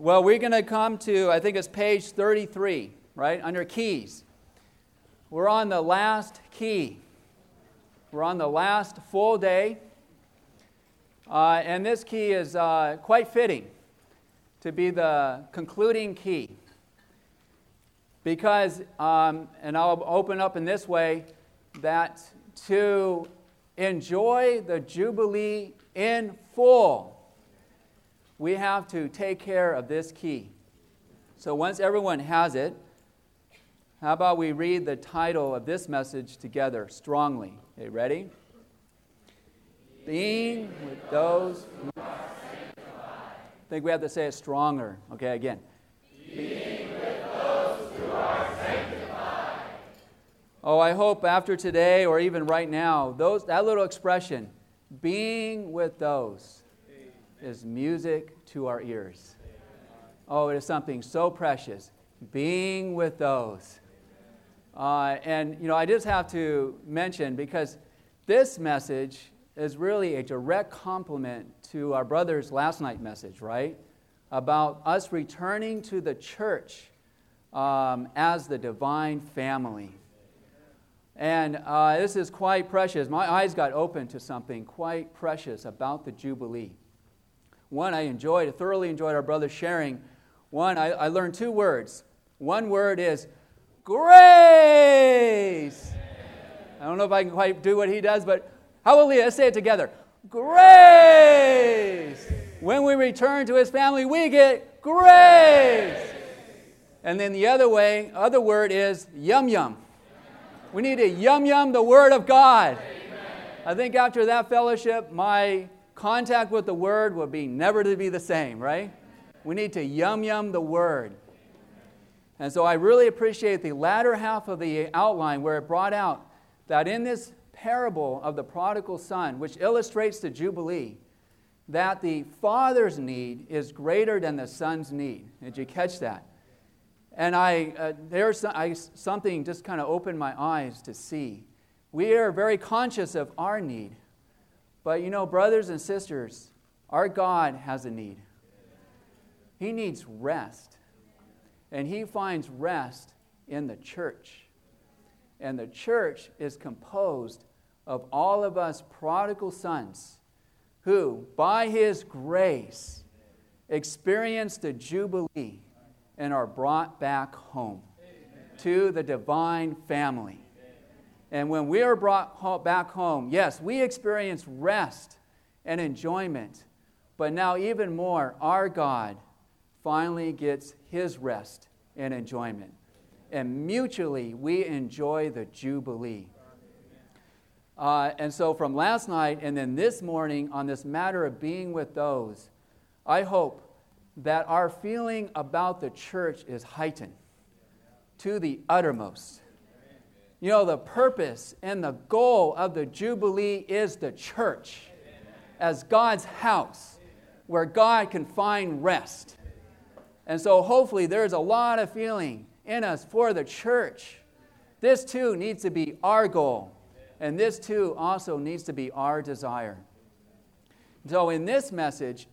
Well, we're going to come to, I think it's page 33, right, under keys. We're on the last key. We're on the last full day. Uh, and this key is uh, quite fitting to be the concluding key. Because, um, and I'll open up in this way, that to enjoy the Jubilee in full, we have to take care of this key. So once everyone has it, how about we read the title of this message together strongly? Okay, ready? Being with those who are sanctified. I think we have to say it stronger. Okay, again. Being with those who are sanctified. Oh, I hope after today or even right now, those, that little expression, being with those, is music to our ears. Oh, it is something so precious. Being with those. Uh, and, you know, I just have to mention because this message is really a direct complement to our brother's last night message, right? About us returning to the church um, as the divine family. And uh, this is quite precious. My eyes got open to something quite precious about the Jubilee. One, I enjoyed, thoroughly enjoyed our brother sharing. One, I, I learned two words. One word is grace. I don't know if I can quite do what he does, but hallelujah, let's say it together. Grace. When we return to his family, we get grace. And then the other way, other word is yum yum. We need to yum yum the word of God. I think after that fellowship, my contact with the Word will be never to be the same, right? We need to yum yum the Word. And so I really appreciate the latter half of the outline where it brought out that in this parable of the prodigal son, which illustrates the Jubilee, that the father's need is greater than the son's need. Did you catch that? And I, uh, there's I, something just kind of opened my eyes to see. We are very conscious of our need. But you know, brothers and sisters, our God has a need. He needs rest. And He finds rest in the church. And the church is composed of all of us prodigal sons who, by His grace, experienced the Jubilee and are brought back home to the divine family. And when we are brought back home, yes, we experience rest and enjoyment. But now, even more, our God finally gets his rest and enjoyment. And mutually, we enjoy the Jubilee. Uh, and so, from last night and then this morning, on this matter of being with those, I hope that our feeling about the church is heightened to the uttermost. You know, the purpose and the goal of the Jubilee is the church as God's house where God can find rest. And so, hopefully, there's a lot of feeling in us for the church. This too needs to be our goal, and this too also needs to be our desire. So, in this message,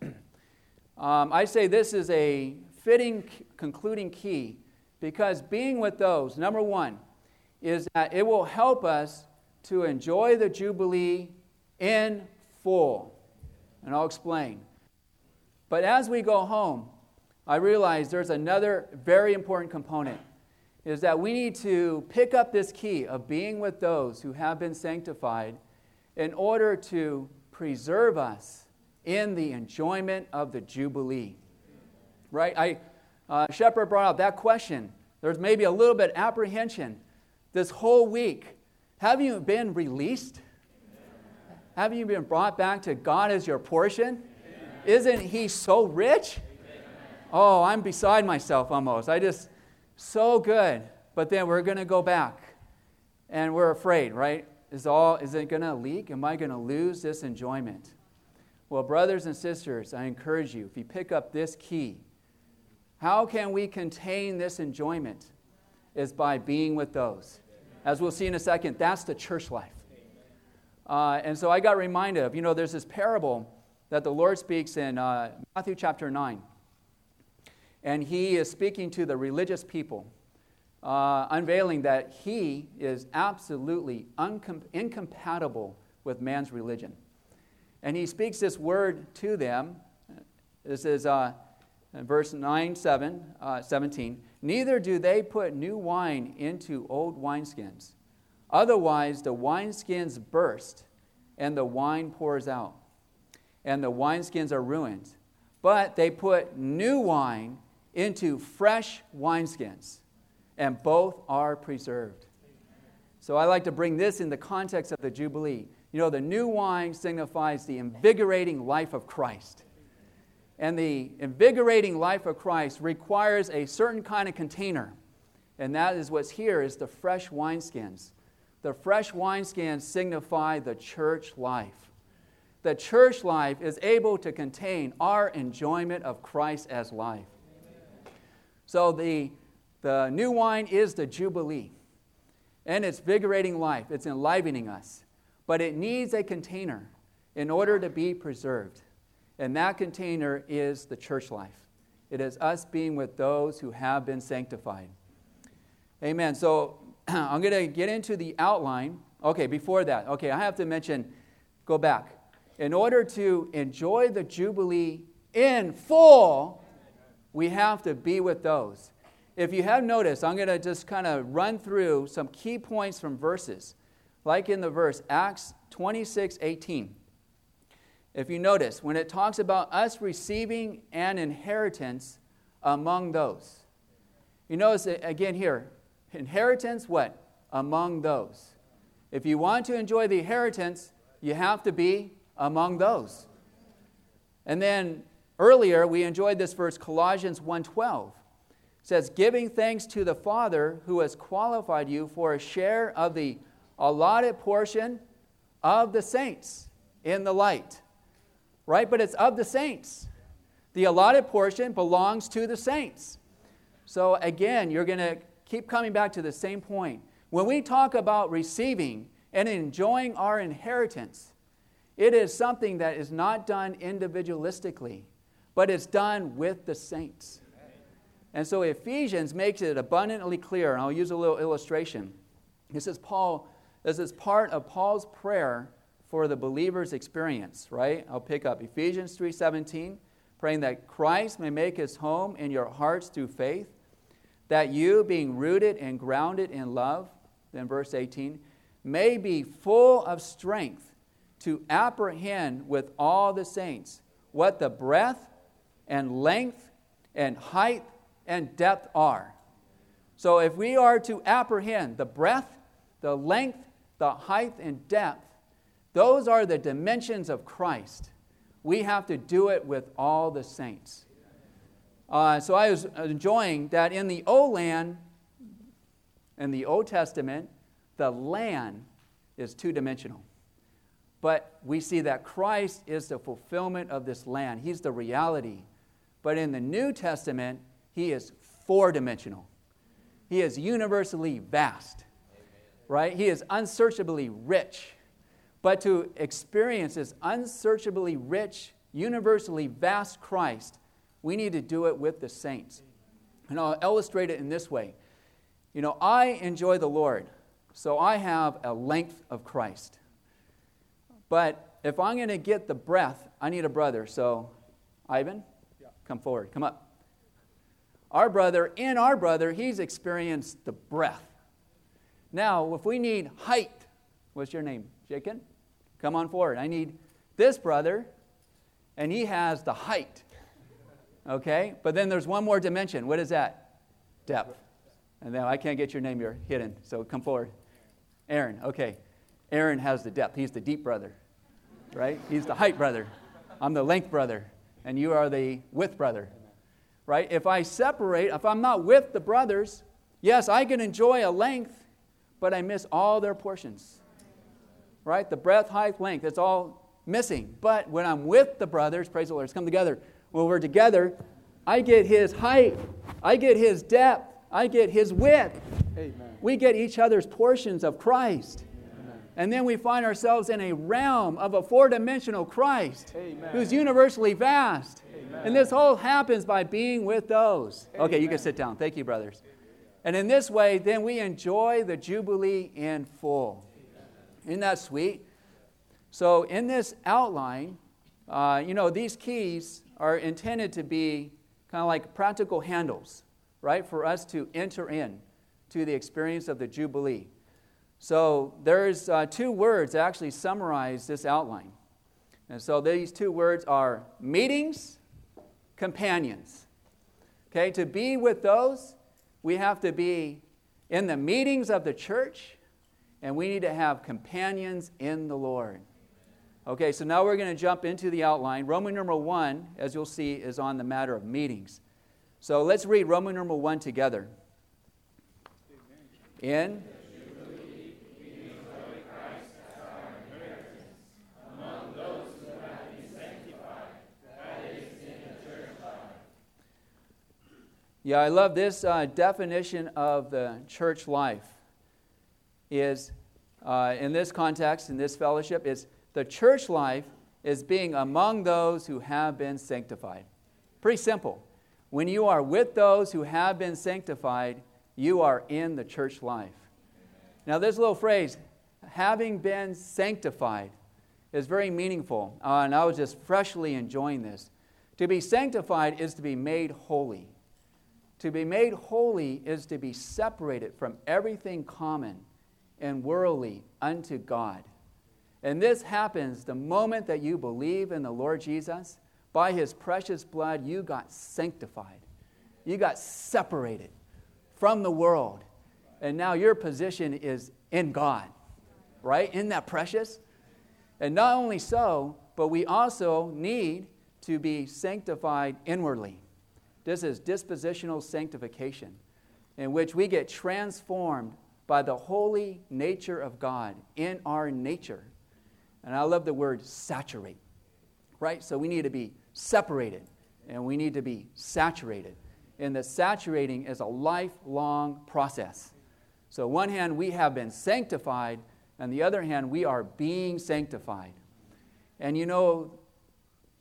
um, I say this is a fitting concluding key because being with those, number one, is that it will help us to enjoy the Jubilee in full. And I'll explain. But as we go home, I realize there's another very important component is that we need to pick up this key of being with those who have been sanctified in order to preserve us in the enjoyment of the Jubilee. Right? I, uh, Shepherd brought up that question. There's maybe a little bit apprehension this whole week, have you been released? Have you been brought back to God as your portion? Isn't He so rich? Oh, I'm beside myself almost. I just, so good. But then we're going to go back and we're afraid, right? Is, all, is it going to leak? Am I going to lose this enjoyment? Well, brothers and sisters, I encourage you, if you pick up this key, how can we contain this enjoyment? Is by being with those as we'll see in a second, that's the church life. Uh, and so I got reminded of, you know, there's this parable that the Lord speaks in uh, Matthew chapter 9. and he is speaking to the religious people, uh, unveiling that he is absolutely uncom- incompatible with man's religion. And he speaks this word to them. This is uh, verse 9, 7, uh, 17. Neither do they put new wine into old wineskins. Otherwise, the wineskins burst, and the wine pours out, and the wineskins are ruined. But they put new wine into fresh wineskins, and both are preserved. So I like to bring this in the context of the Jubilee. You know, the new wine signifies the invigorating life of Christ. And the invigorating life of Christ requires a certain kind of container. And that is what's here is the fresh wineskins. The fresh wineskins signify the church life. The church life is able to contain our enjoyment of Christ as life. So the, the new wine is the Jubilee. And it's vigorating life, it's enlivening us. But it needs a container in order to be preserved. And that container is the church life. It is us being with those who have been sanctified. Amen. So I'm going to get into the outline. Okay, before that, okay, I have to mention, go back. In order to enjoy the Jubilee in full, we have to be with those. If you have noticed, I'm going to just kind of run through some key points from verses, like in the verse Acts 26 18. If you notice, when it talks about us receiving an inheritance among those, you notice again here, inheritance, what? Among those. If you want to enjoy the inheritance, you have to be among those. And then Earlier, we enjoyed this verse, Colossians 1.12. Says, giving thanks to the Father who has qualified you for a share of the allotted portion of the saints in the light. Right? But it's of the saints. The allotted portion belongs to the saints. So again, you're going to keep coming back to the same point. When we talk about receiving and enjoying our inheritance, it is something that is not done individualistically but it's done with the saints. And so Ephesians makes it abundantly clear, and I'll use a little illustration. This is Paul, this is part of Paul's prayer for the believer's experience, right? I'll pick up Ephesians 3:17, praying that Christ may make his home in your hearts through faith, that you, being rooted and grounded in love, then verse 18, may be full of strength to apprehend with all the saints what the breadth and length and height and depth are. So if we are to apprehend the breadth, the length, the height, and depth, those are the dimensions of Christ. We have to do it with all the saints. Uh, so I was enjoying that in the Old Land, in the Old Testament, the land is two dimensional. But we see that Christ is the fulfillment of this land, He's the reality. But in the New Testament, he is four dimensional. He is universally vast, right? He is unsearchably rich. But to experience this unsearchably rich, universally vast Christ, we need to do it with the saints. And I'll illustrate it in this way. You know, I enjoy the Lord, so I have a length of Christ. But if I'm going to get the breath, I need a brother. So, Ivan, Come forward. Come up. Our brother, in our brother, he's experienced the breath. Now, if we need height, what's your name? Jacob? Come on forward. I need this brother, and he has the height. Okay? But then there's one more dimension. What is that? Depth. And now I can't get your name, you're hidden. So come forward. Aaron. Okay. Aaron has the depth. He's the deep brother. Right? He's the height brother. I'm the length brother and you are the width brother. Right? If I separate, if I'm not with the brothers, yes, I can enjoy a length, but I miss all their portions. Right? The breadth, height, length, it's all missing. But when I'm with the brothers, praise the Lord, let's come together. When we're together, I get his height, I get his depth, I get his width. Amen. We get each other's portions of Christ. And then we find ourselves in a realm of a four dimensional Christ Amen. who's universally vast. Amen. And this all happens by being with those. Okay, you can sit down. Thank you, brothers. And in this way, then we enjoy the Jubilee in full. Isn't that sweet? So, in this outline, uh, you know, these keys are intended to be kind of like practical handles, right, for us to enter in to the experience of the Jubilee. So, there's uh, two words that actually summarize this outline. And so, these two words are meetings, companions. Okay, to be with those, we have to be in the meetings of the church, and we need to have companions in the Lord. Okay, so now we're going to jump into the outline. Roman number one, as you'll see, is on the matter of meetings. So let's read Roman number one together. In Yeah, I love this uh, definition of the church life. Is uh, in this context, in this fellowship, is the church life is being among those who have been sanctified. Pretty simple. When you are with those who have been sanctified, you are in the church life. Now, this little phrase, having been sanctified, is very meaningful. Uh, and I was just freshly enjoying this. To be sanctified is to be made holy. To be made holy is to be separated from everything common and worldly unto God. And this happens the moment that you believe in the Lord Jesus. By his precious blood, you got sanctified. You got separated from the world. And now your position is in God, right? Isn't that precious? And not only so, but we also need to be sanctified inwardly. This is dispositional sanctification, in which we get transformed by the holy nature of God in our nature. And I love the word saturate, right? So we need to be separated and we need to be saturated. And the saturating is a lifelong process. So, one hand, we have been sanctified, and the other hand, we are being sanctified. And you know,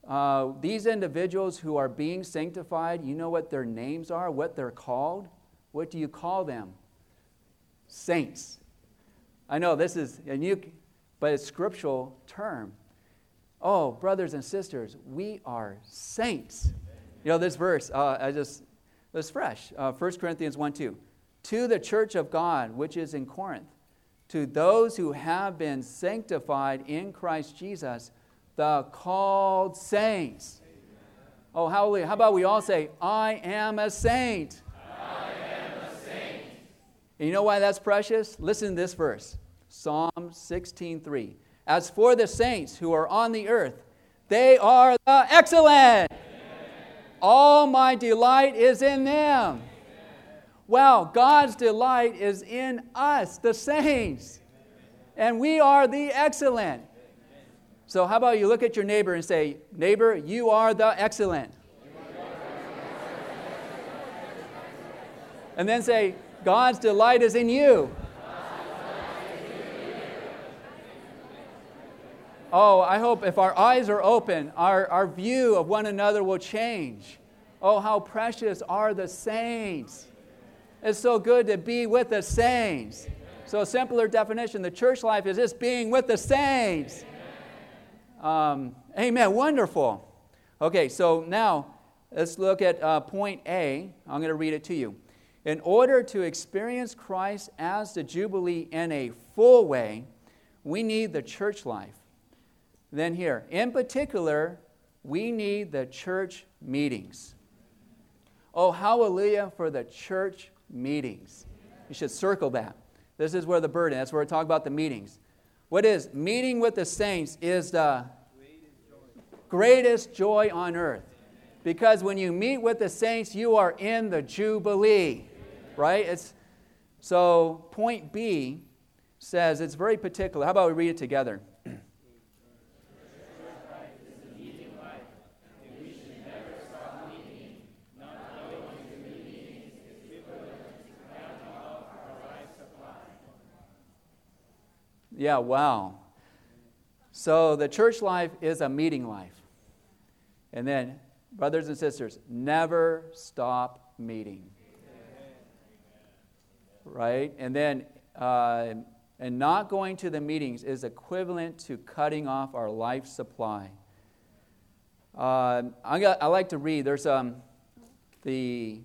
uh, these individuals who are being sanctified, you know what their names are, what they're called? What do you call them? Saints. I know this is, and you, but it's scriptural term. Oh, brothers and sisters, we are saints. You know, this verse, uh, I just, it's fresh. Uh, 1 Corinthians 1 2. To the church of God, which is in Corinth, to those who have been sanctified in Christ Jesus, the called saints. Oh, hallelujah. How about we all say, I am a saint? I am a saint. And you know why that's precious? Listen to this verse. Psalm 16:3. As for the saints who are on the earth, they are the excellent. Amen. All my delight is in them. Amen. God's delight is in us, the saints. And we are the excellent. So, how about you look at your neighbor and say, Neighbor, you are the excellent. And then say, God's delight is in you. Oh, I hope if our eyes are open, our, our view of one another will change. Oh, how precious are the saints. It's so good to be with the saints. So, a simpler definition the church life is just being with the saints. Um, amen. Wonderful. Okay, so now let's look at uh, point A. I'm going to read it to you. In order to experience Christ as the Jubilee in a full way, we need the church life then here. In particular, we need the church meetings. Oh, hallelujah for the church meetings. You should circle that. This is where the burden, is. that's where we talk about the meetings. What is meeting with the saints is the greatest joy on earth. Because when you meet with the saints, you are in the Jubilee, right? It's, so, point B says it's very particular. How about we read it together? Yeah, wow. So the church life is a meeting life. And then brothers and sisters, never stop meeting. Right? And then, uh, and not going to the meetings is equivalent to cutting off our life supply. Uh, I, got, I like to read. There's um, the,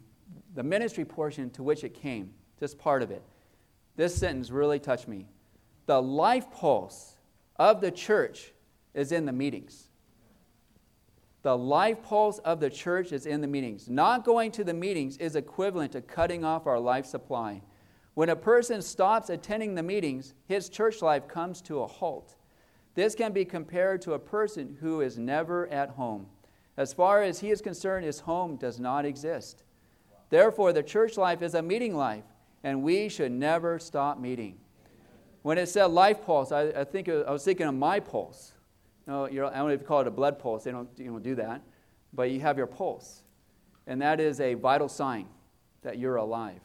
the ministry portion to which it came, just part of it. This sentence really touched me. The life pulse of the church is in the meetings. The life pulse of the church is in the meetings. Not going to the meetings is equivalent to cutting off our life supply. When a person stops attending the meetings, his church life comes to a halt. This can be compared to a person who is never at home. As far as he is concerned, his home does not exist. Therefore, the church life is a meeting life, and we should never stop meeting. When it said life pulse, I, I think I was thinking of my pulse. No, I don't know if you call it a blood pulse. They don't, you don't do that. But you have your pulse. And that is a vital sign that you're alive.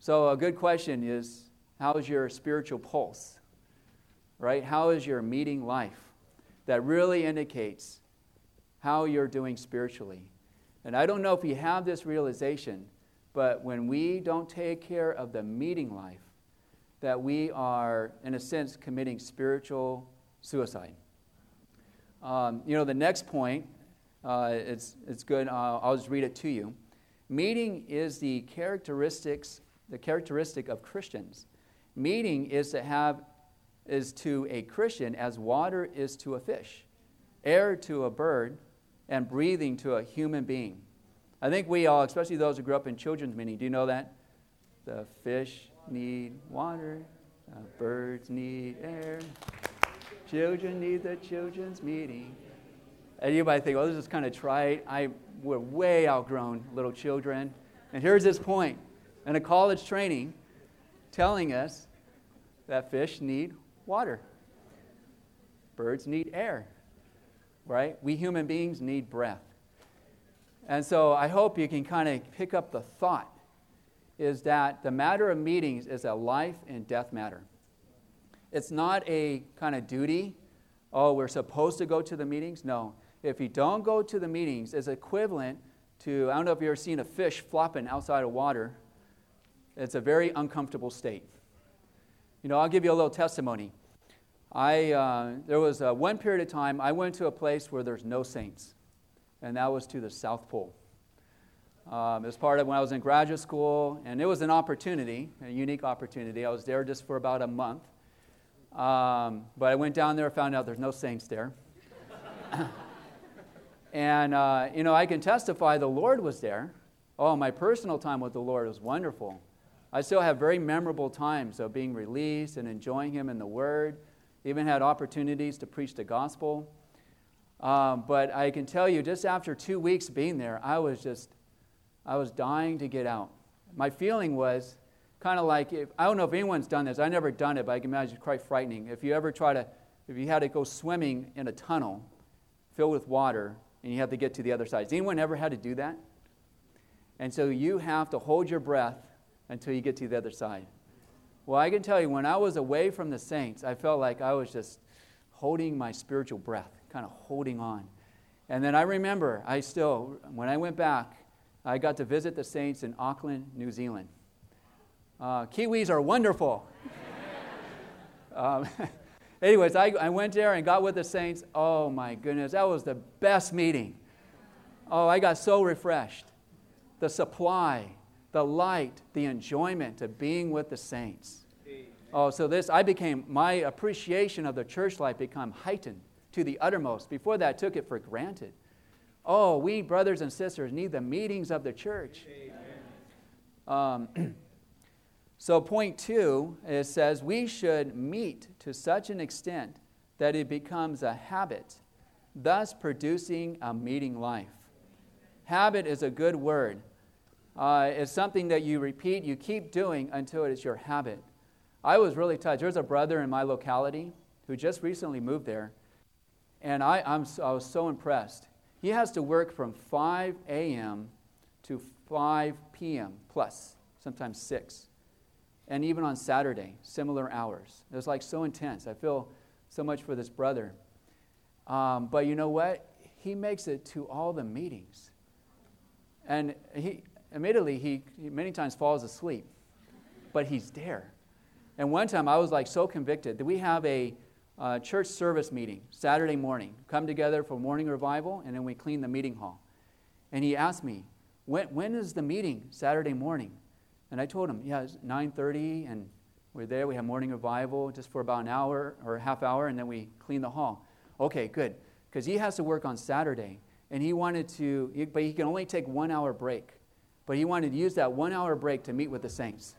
So, a good question is how is your spiritual pulse? Right? How is your meeting life? That really indicates how you're doing spiritually. And I don't know if you have this realization, but when we don't take care of the meeting life, that we are, in a sense, committing spiritual suicide. Um, you know, the next point, uh, it's, it's good, uh, I'll just read it to you. Meeting is the characteristics, the characteristic of Christians. Meeting is to have, is to a Christian as water is to a fish, air to a bird, and breathing to a human being. I think we all, especially those who grew up in children's meeting, do you know that? The fish need water, uh, birds need air. Children need the children's meeting. And you might think, well, this is kind of trite. I, we're way outgrown little children. And here's this point in a college training telling us that fish need water, birds need air, right? We human beings need breath. And so I hope you can kind of pick up the thought is that the matter of meetings is a life and death matter. It's not a kind of duty. Oh, we're supposed to go to the meetings. No. If you don't go to the meetings, it's equivalent to I don't know if you've ever seen a fish flopping outside of water. It's a very uncomfortable state. You know, I'll give you a little testimony. I, uh, there was a, one period of time I went to a place where there's no saints, and that was to the South Pole. Um, it was part of when I was in graduate school, and it was an opportunity, a unique opportunity. I was there just for about a month. Um, but I went down there, found out there's no saints there. and, uh, you know, I can testify the Lord was there. Oh, my personal time with the Lord was wonderful. I still have very memorable times of being released and enjoying Him in the Word. Even had opportunities to preach the gospel. Um, but I can tell you, just after two weeks being there, I was just, I was dying to get out. My feeling was, kind of like if, I don't know if anyone's done this. I've never done it, but I can imagine it's quite frightening. If you ever try to, if you had to go swimming in a tunnel filled with water and you have to get to the other side. Has anyone ever had to do that? And so you have to hold your breath until you get to the other side. Well, I can tell you, when I was away from the saints, I felt like I was just holding my spiritual breath, kind of holding on. And then I remember, I still, when I went back, I got to visit the saints in Auckland, New Zealand. Uh, Kiwis are wonderful. um, anyways, I, I went there and got with the saints. Oh my goodness, that was the best meeting. Oh, I got so refreshed. The supply, the light, the enjoyment of being with the saints. Oh, so this, I became, my appreciation of the church life became heightened to the uttermost. Before that, I took it for granted. Oh, we brothers and sisters need the meetings of the church. Um, So, point two, it says we should meet to such an extent that it becomes a habit, thus producing a meeting life. Habit is a good word. Uh, it's something that you repeat, you keep doing until it is your habit. I was really touched. There's a brother in my locality who just recently moved there, and I, I'm, I was so impressed. He has to work from 5 a.m. to 5 p.m. plus, sometimes 6 and even on Saturday, similar hours. It was like so intense. I feel so much for this brother. Um, but you know what? he makes it to all the meetings. And he, admittedly, he, he many times falls asleep, but he's there. And one time I was like so convicted that we have a uh, church service meeting Saturday morning, come together for morning revival, and then we clean the meeting hall. And he asked me, when, when is the meeting Saturday morning? And I told him, yeah, it's 9.30, and we're there. We have morning revival just for about an hour or a half hour, and then we clean the hall. Okay, good. Because he has to work on Saturday, and he wanted to, but he can only take one hour break. But he wanted to use that one hour break to meet with the saints.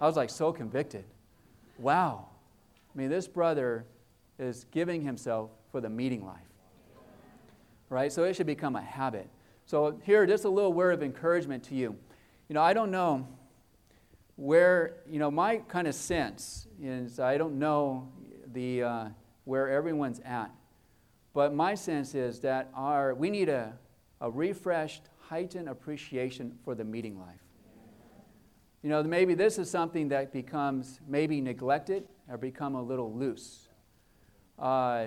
I was like so convicted. Wow. I mean, this brother is giving himself for the meeting life. Right? So it should become a habit. So, here, just a little word of encouragement to you. You know, I don't know where, you know, my kind of sense is I don't know the, uh, where everyone's at. But my sense is that our, we need a, a refreshed, heightened appreciation for the meeting life. You know, maybe this is something that becomes maybe neglected or become a little loose. Uh,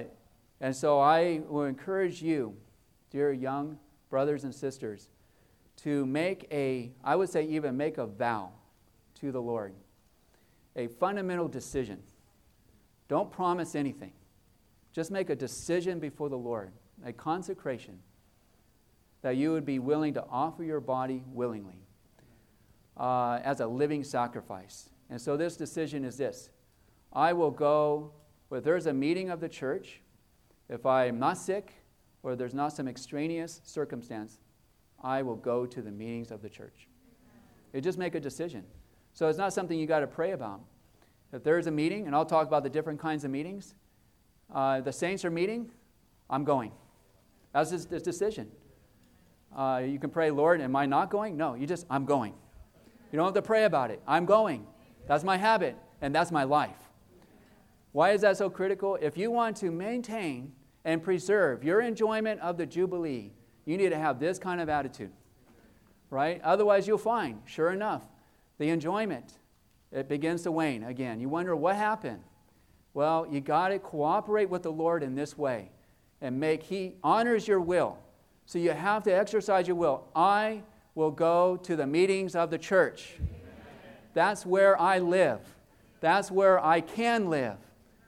and so I will encourage you, dear young brothers and sisters, to make a, I would say, even make a vow to the Lord, a fundamental decision. Don't promise anything. Just make a decision before the Lord, a consecration, that you would be willing to offer your body willingly uh, as a living sacrifice. And so this decision is this I will go, if there's a meeting of the church, if I'm not sick or there's not some extraneous circumstance, I will go to the meetings of the church. You just make a decision. So it's not something you got to pray about. If there's a meeting, and I'll talk about the different kinds of meetings, uh, the saints are meeting, I'm going. That's his decision. Uh, you can pray, Lord, am I not going? No, you just, I'm going. You don't have to pray about it. I'm going. That's my habit, and that's my life. Why is that so critical? If you want to maintain and preserve your enjoyment of the Jubilee, you need to have this kind of attitude, right? Otherwise, you'll find, sure enough, the enjoyment, it begins to wane again. You wonder what happened. Well, you got to cooperate with the Lord in this way and make He honors your will. So you have to exercise your will. I will go to the meetings of the church. That's where I live. That's where I can live.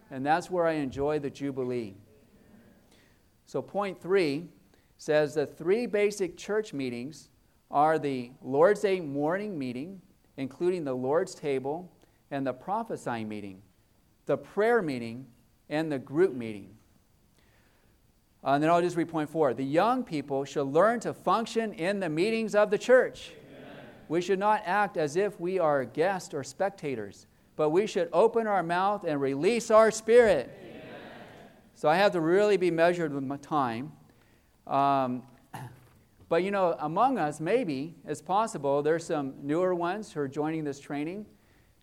And that's where I enjoy the Jubilee. So, point three says the three basic church meetings are the Lord's Day morning meeting, including the Lord's table, and the prophesying meeting, the prayer meeting, and the group meeting. Uh, and then I'll just read point four. The young people should learn to function in the meetings of the church. Amen. We should not act as if we are guests or spectators, but we should open our mouth and release our spirit. Amen. So I have to really be measured with my time. Um, but you know, among us, maybe it's possible there's some newer ones who are joining this training,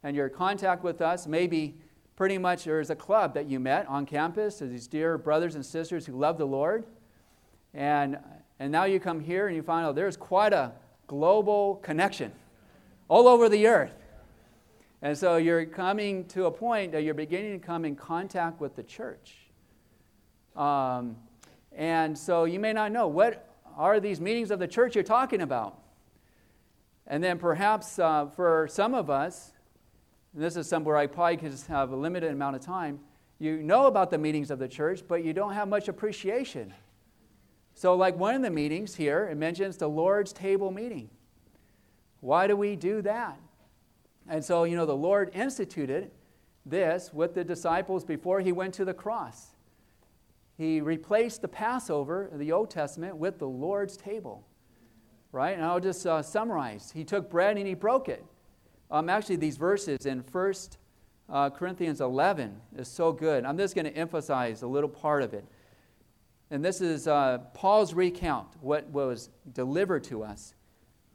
and your contact with us maybe pretty much there's a club that you met on campus these dear brothers and sisters who love the Lord. And, and now you come here and you find out there's quite a global connection all over the earth. And so you're coming to a point that you're beginning to come in contact with the church. Um, and so you may not know what are these meetings of the church you're talking about. And then perhaps uh, for some of us, and this is somewhere I probably could have a limited amount of time, you know about the meetings of the church, but you don't have much appreciation. So, like one of the meetings here, it mentions the Lord's table meeting. Why do we do that? And so, you know, the Lord instituted this with the disciples before he went to the cross. He replaced the Passover the Old Testament with the Lord's table. Right? And I'll just uh, summarize. He took bread and he broke it. Um, actually, these verses in 1 uh, Corinthians 11 is so good. I'm just going to emphasize a little part of it. And this is uh, Paul's recount, what was delivered to us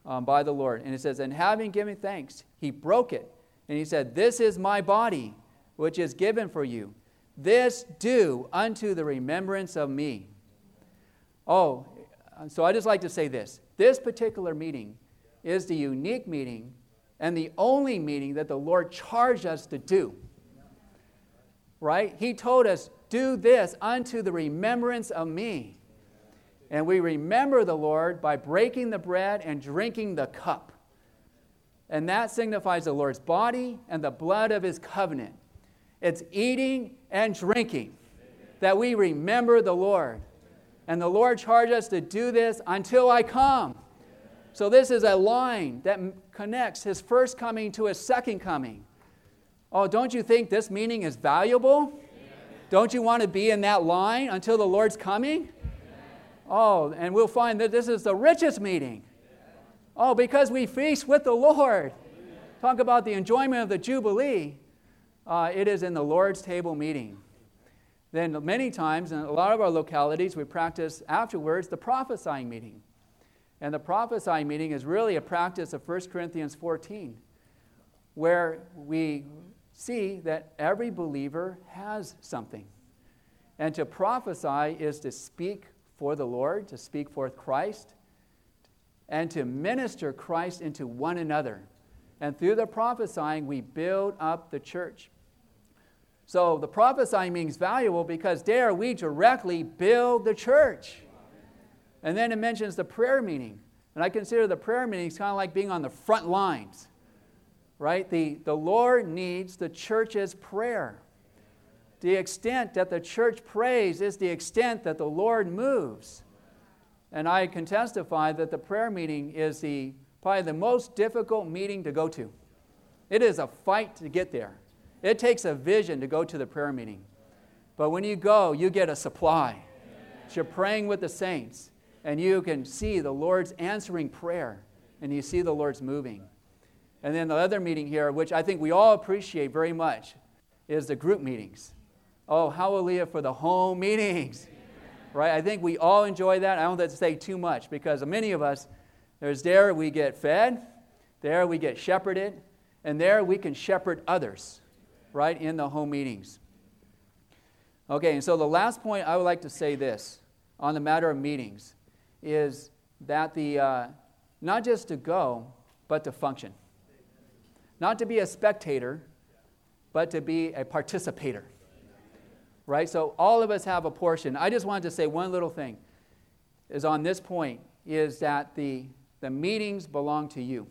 um, by the Lord. And it says, And having given thanks, he broke it. And he said, This is my body, which is given for you. This do unto the remembrance of me. Oh, so I just like to say this. This particular meeting is the unique meeting and the only meeting that the Lord charged us to do. Right? He told us, Do this unto the remembrance of me. And we remember the Lord by breaking the bread and drinking the cup. And that signifies the Lord's body and the blood of his covenant. It's eating and drinking that we remember the Lord. And the Lord charged us to do this until I come. So, this is a line that connects his first coming to his second coming. Oh, don't you think this meaning is valuable? Don't you want to be in that line until the Lord's coming? Oh, and we'll find that this is the richest meeting. Oh, because we feast with the Lord. Talk about the enjoyment of the Jubilee. Uh, it is in the Lord's table meeting. Then, many times, in a lot of our localities, we practice afterwards the prophesying meeting. And the prophesying meeting is really a practice of 1 Corinthians 14, where we see that every believer has something. And to prophesy is to speak for the Lord, to speak forth Christ, and to minister Christ into one another. And through the prophesying, we build up the church. So the prophesying means valuable because there we directly build the church. And then it mentions the prayer meeting. And I consider the prayer meetings kind of like being on the front lines, right? The, the Lord needs the church's prayer. The extent that the church prays is the extent that the Lord moves. And I can testify that the prayer meeting is the, probably the most difficult meeting to go to. It is a fight to get there. It takes a vision to go to the prayer meeting. But when you go, you get a supply. You're praying with the saints and you can see the Lord's answering prayer and you see the Lord's moving. And then the other meeting here, which I think we all appreciate very much, is the group meetings. Oh, hallelujah for the home meetings. Right? I think we all enjoy that. I don't have to say too much because many of us, there's there we get fed, there we get shepherded, and there we can shepherd others, right, in the home meetings. Okay, and so the last point I would like to say this on the matter of meetings is that the, uh, not just to go, but to function. Not to be a spectator, but to be a participator. Right? So all of us have a portion. I just wanted to say one little thing is on this point is that the, the meetings belong to you.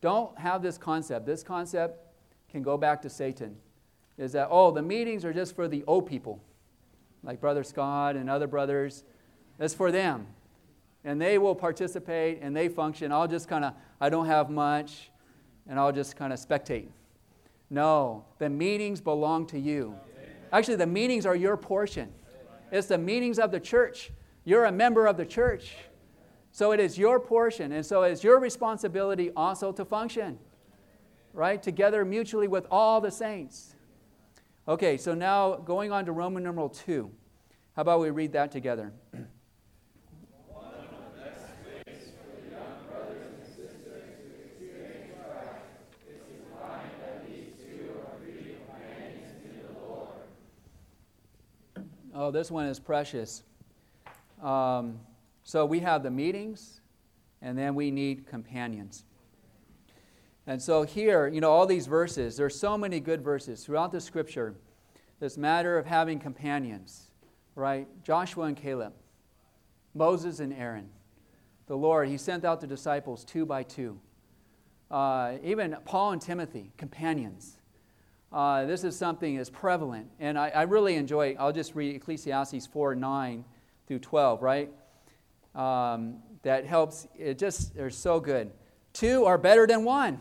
Don't have this concept. This concept can go back to Satan. Is that, oh, the meetings are just for the O people, like Brother Scott and other brothers. It's for them. And they will participate and they function. I'll just kind of, I don't have much, and I'll just kind of spectate. No, the meetings belong to you. Actually, the meetings are your portion. It's the meetings of the church. You're a member of the church. So it is your portion. And so it's your responsibility also to function, right? Together mutually with all the saints. Okay, so now going on to Roman numeral 2. How about we read that together? Oh, this one is precious. Um, so we have the meetings, and then we need companions. And so here, you know, all these verses, there's so many good verses throughout the scripture. This matter of having companions, right? Joshua and Caleb, Moses and Aaron. The Lord, He sent out the disciples two by two. Uh, even Paul and Timothy, companions. Uh, this is something that's prevalent. And I, I, really enjoy, I'll just read Ecclesiastes 4 9 through 12, right? Um, that helps, it just, they're so good. Two are better than one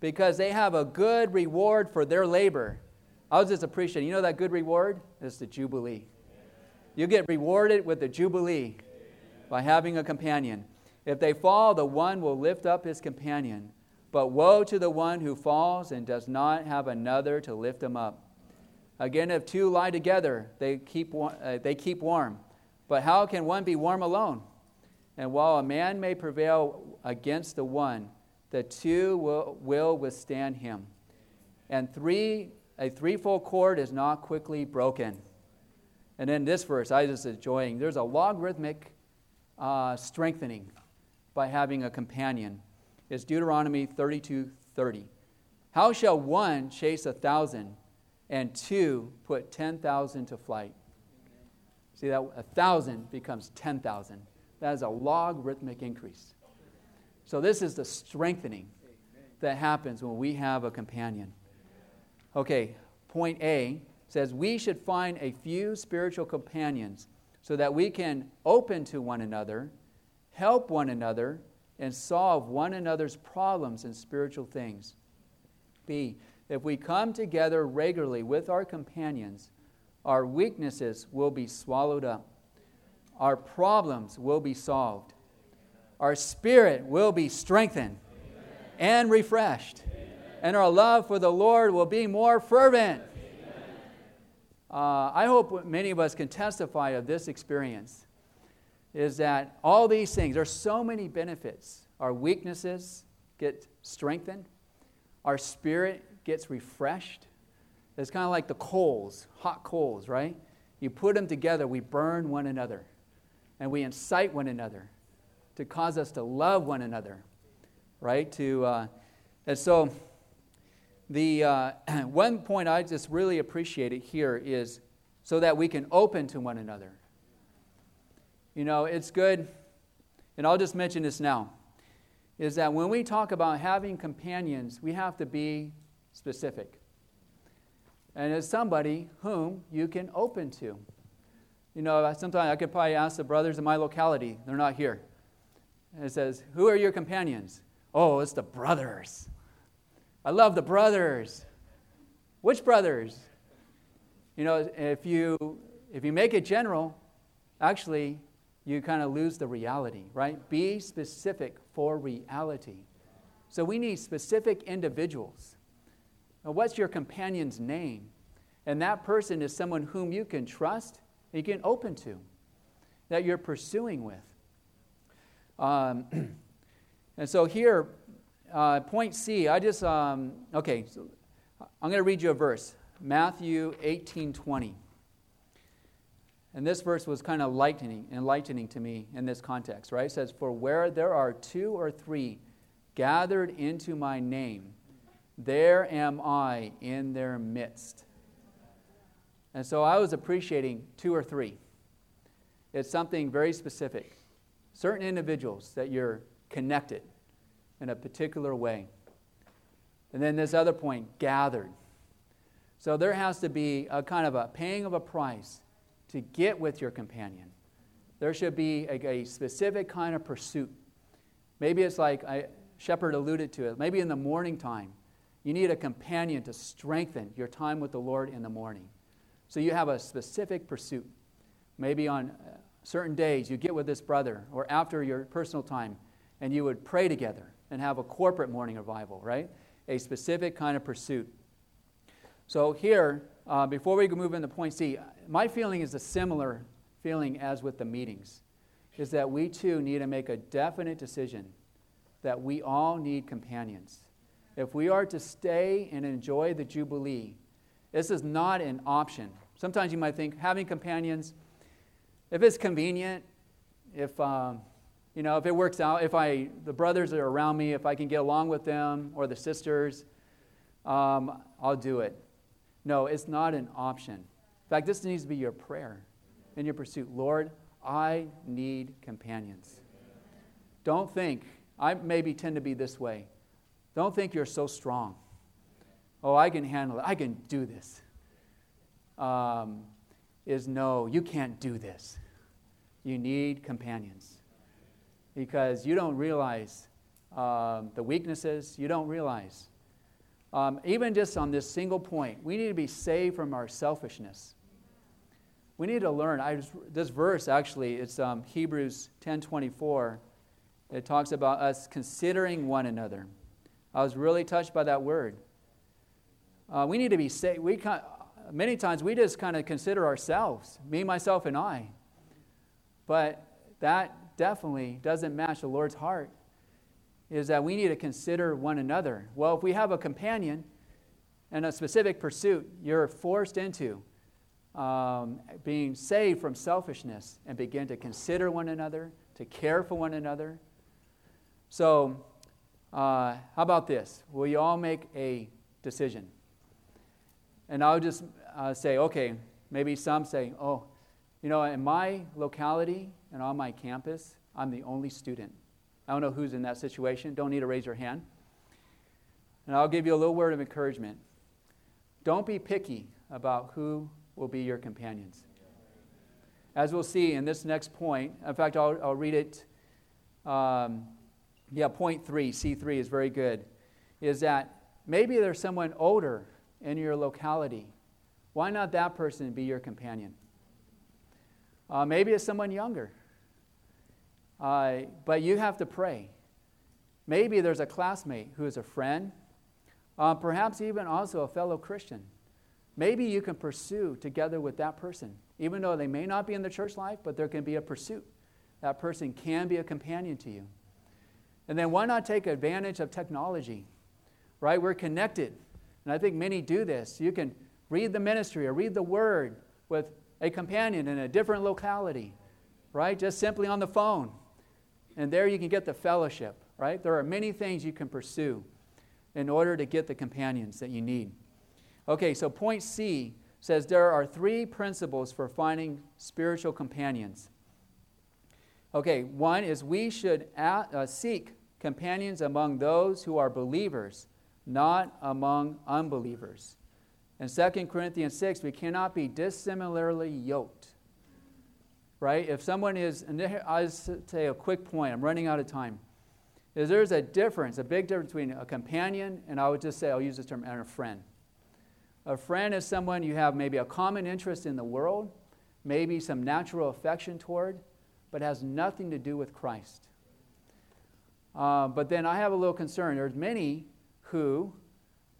because they have a good reward for their labor. I was just appreciating, you know that good reward? It's the Jubilee. You get rewarded with the Jubilee by having a companion. If they fall, the one will lift up his companion. But woe to the one who falls and does not have another to lift him up. Again, if two lie together, they keep, uh, they keep warm. But how can one be warm alone? And while a man may prevail against the one, the two will, will withstand him. And three, a threefold cord is not quickly broken. And in this verse, I was enjoying, there's a logarithmic uh, strengthening by having a companion is Deuteronomy 32 30. How shall one chase a thousand and two put 10,000 to flight? See that a thousand becomes 10,000. That is a logarithmic increase. So, this is the strengthening that happens when we have a companion. Okay, point A says we should find a few spiritual companions so that we can open to one another, help one another, and solve one another's problems in spiritual things. B, if we come together regularly with our companions, our weaknesses will be swallowed up, our problems will be solved, our spirit will be strengthened Amen. and refreshed, Amen. and our love for the Lord will be more fervent. Uh, I hope many of us can testify of this experience. Is that all these things, there's so many benefits. Our weaknesses get strengthened, our spirit gets refreshed. It's kind of like the coals, hot coals, right? You put them together, we burn one another, and we incite one another to cause us to love one another, right? To, uh, and so, the uh, one point I just really appreciated here is so that we can open to one another. You know, it's good, and I'll just mention this now, is that when we talk about having companions, we have to be specific. And it's somebody whom you can open to. You know, sometimes I could probably ask the brothers in my locality, they're not here. And it says, Who are your companions? Oh, it's the brothers. I love the brothers. Which brothers? You know, if you if you make it general, actually you kind of lose the reality, right? Be specific for reality. So we need specific individuals what's your companion's name? And that person is someone whom you can trust you can open to, that you're pursuing with. Um, and so here, uh, point C, I just, um, okay, so I'm going to read you a verse Matthew 18 20. And this verse was kind of enlightening, enlightening to me in this context, right? It says, For where there are two or three gathered into my name, there am I in their midst. And so I was appreciating two or three. It's something very specific. Certain individuals that you're connected in a particular way. And then this other point, gathered. So there has to be a kind of a paying of a price to get with your companion. There should be a, a specific kind of pursuit. Maybe it's like I, Shepard alluded to it. Maybe in the morning time, you need a companion to strengthen your time with the Lord in the morning. So you have a specific pursuit. Maybe on uh, certain days you get with this brother or after your personal time and you would pray together and have a corporate morning revival, right? A specific kind of pursuit. So here, uh, before we move into point C, my feeling is a similar feeling as with the meetings, is that we too need to make a definite decision that we all need companions if we are to stay and enjoy the Jubilee, this is not an option. Sometimes you might think having companions, if it's convenient, if, um, you know, if it works out, if I, the brothers are around me, if I can get along with them or the sisters, um, I'll do it. No, it's not an option. Fact, this needs to be your prayer in your pursuit. Lord, I need companions. Don't think, I maybe tend to be this way. Don't think you're so strong. Oh, I can handle it. I can do this. Um, is no, you can't do this. You need companions because you don't realize um, the weaknesses, you don't realize. Um, even just on this single point, we need to be saved from our selfishness. We need to learn. I just, this verse actually, it's um, Hebrews 10:24. It talks about us considering one another. I was really touched by that word. Uh, we need to be saved. We many times we just kind of consider ourselves, me, myself, and I. But that definitely doesn't match the Lord's heart. Is that we need to consider one another. Well, if we have a companion and a specific pursuit, you're forced into um, being saved from selfishness and begin to consider one another, to care for one another. So, uh, how about this? Will you all make a decision? And I'll just uh, say, okay, maybe some say, oh, You know, in my locality and on my campus, I'm the only student. I don't know who's in that situation. Don't need to raise your hand. And I'll give you a little word of encouragement. Don't be picky about who will be your companions. As we'll see in this next point, in fact, I'll, I'll read it. Um, yeah, point three, C3 is very good. Is that maybe there's someone older in your locality. Why not that person be your companion? Uh, maybe it's someone younger. Uh, but you have to pray. Maybe there's a classmate who is a friend, uh, perhaps even also a fellow Christian. Maybe you can pursue together with that person, even though they may not be in the church life, but there can be a pursuit. That person can be a companion to you. And then why not take advantage of technology? Right? We're connected. And I think many do this. You can read the ministry or read the word with a companion in a different locality, right? Just simply on the phone. And there you can get the fellowship, right? There are many things you can pursue in order to get the companions that you need. Okay, so point C says there are three principles for finding spiritual companions. Okay, one is we should uh, seek companions among those who are believers, not among unbelievers. In 2 Corinthians 6, we cannot be dissimilarly yoked. Right? If someone is, and I'll say a quick point, I'm running out of time. Is there's a difference, a big difference between a companion and I would just say, I'll use this term, and a friend. A friend is someone you have maybe a common interest in the world, maybe some natural affection toward, but has nothing to do with Christ. Uh, but then I have a little concern. There's many who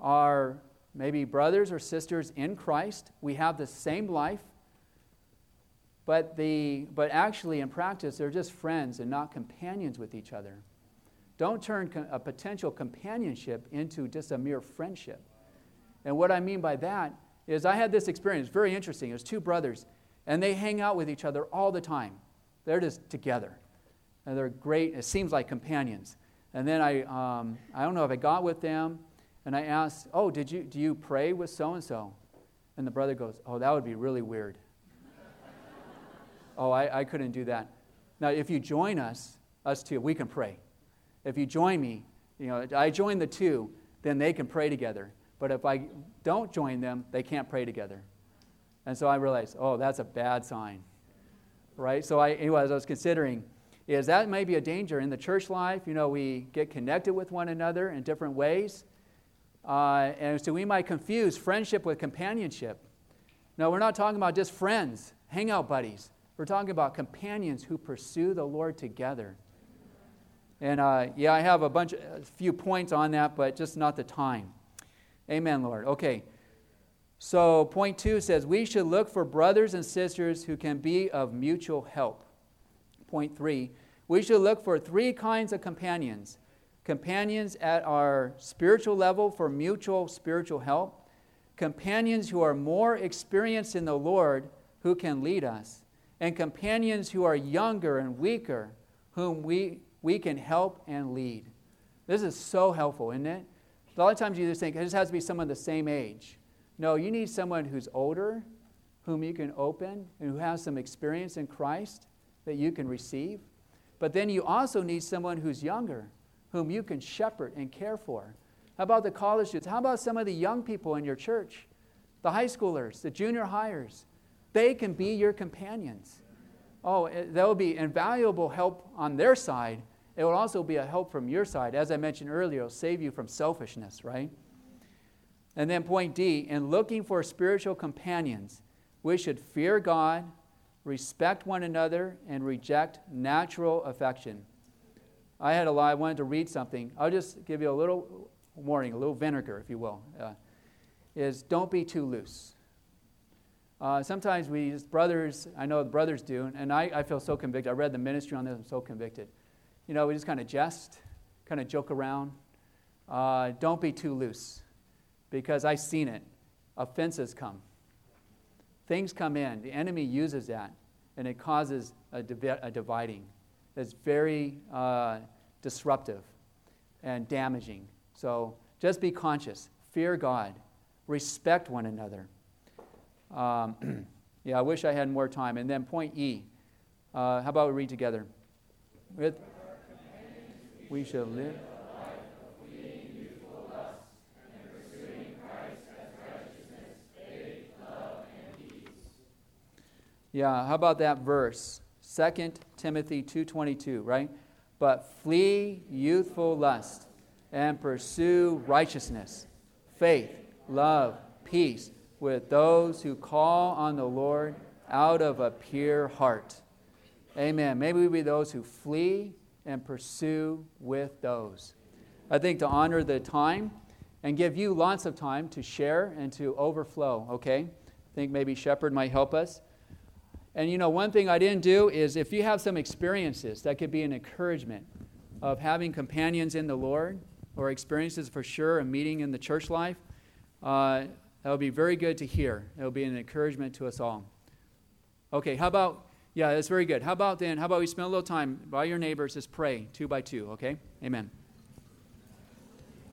are maybe brothers or sisters in Christ. We have the same life, but, the, but actually, in practice, they're just friends and not companions with each other. Don't turn a potential companionship into just a mere friendship. And what I mean by that is, I had this experience, very interesting. There's two brothers, and they hang out with each other all the time. They're just together. And they're great, it seems like companions. And then I, um, I don't know if I got with them and I asked, Oh, did you, do you pray with so and so? And the brother goes, Oh, that would be really weird. oh, I, I couldn't do that. Now, if you join us, us two, we can pray. If you join me, you know, I join the two, then they can pray together. But if I don't join them, they can't pray together. And so I realized, oh, that's a bad sign. Right? So I, anyway, as I was considering, is that may be a danger in the church life. You know, we get connected with one another in different ways. Uh, and so we might confuse friendship with companionship. No, we're not talking about just friends, hangout buddies. We're talking about companions who pursue the Lord together. And uh, yeah, I have a bunch, a few points on that, but just not the time. Amen, Lord. Okay. So, point two says we should look for brothers and sisters who can be of mutual help. Point three, we should look for three kinds of companions companions at our spiritual level for mutual spiritual help, companions who are more experienced in the Lord who can lead us, and companions who are younger and weaker whom we, we can help and lead. This is so helpful, isn't it? A lot of times you just think it just has to be someone the same age. No, you need someone who's older, whom you can open, and who has some experience in Christ that you can receive. But then you also need someone who's younger whom you can shepherd and care for? How about the college students? How about some of the young people in your church? The high schoolers, the junior hires. They can be your companions. Oh, eh, that will be invaluable help on their side. It will also be a help from your side. As I mentioned earlier, it'll save you from selfishness, right? And then point D, in looking for spiritual companions, we should fear God, respect one another, and reject natural affection. I had a lot, I wanted to read something. I'll just give you a little warning, a little vinegar, if you will. Uh, is don't be too loose. Uh, sometimes we, as brothers, I know the brothers do, and I, I feel so convicted. I read the ministry on this, I'm so convicted. You know, we just kind of jest, kind of joke around. Uh, don't be too loose, because I've seen it. Offenses come, things come in. The enemy uses that, and it causes a, a dividing that's very uh, disruptive and damaging. So just be conscious, fear God, respect one another. Um, Yeah, I wish I had more time. And then point E. Uh, how about we read together? With we shall live. Yeah, how about that verse? 2 Timothy 2:22, right? But flee youthful lust and pursue righteousness, faith, love, peace with those who call on the Lord out of a pure heart. Amen. Maybe we be those who flee and pursue with those. I think to honor the time and give you lots of time to share and to overflow, okay? I think maybe Shepherd might help us. And you know, one thing I didn't do is if you have some experiences, that could be an encouragement of having companions in the Lord or experiences for sure, a meeting in the church life. Uh, that would be very good to hear. It will be an encouragement to us all. Okay, how about, yeah, that's very good. How about then, how about we spend a little time by your neighbors, just pray two by two, okay? Amen.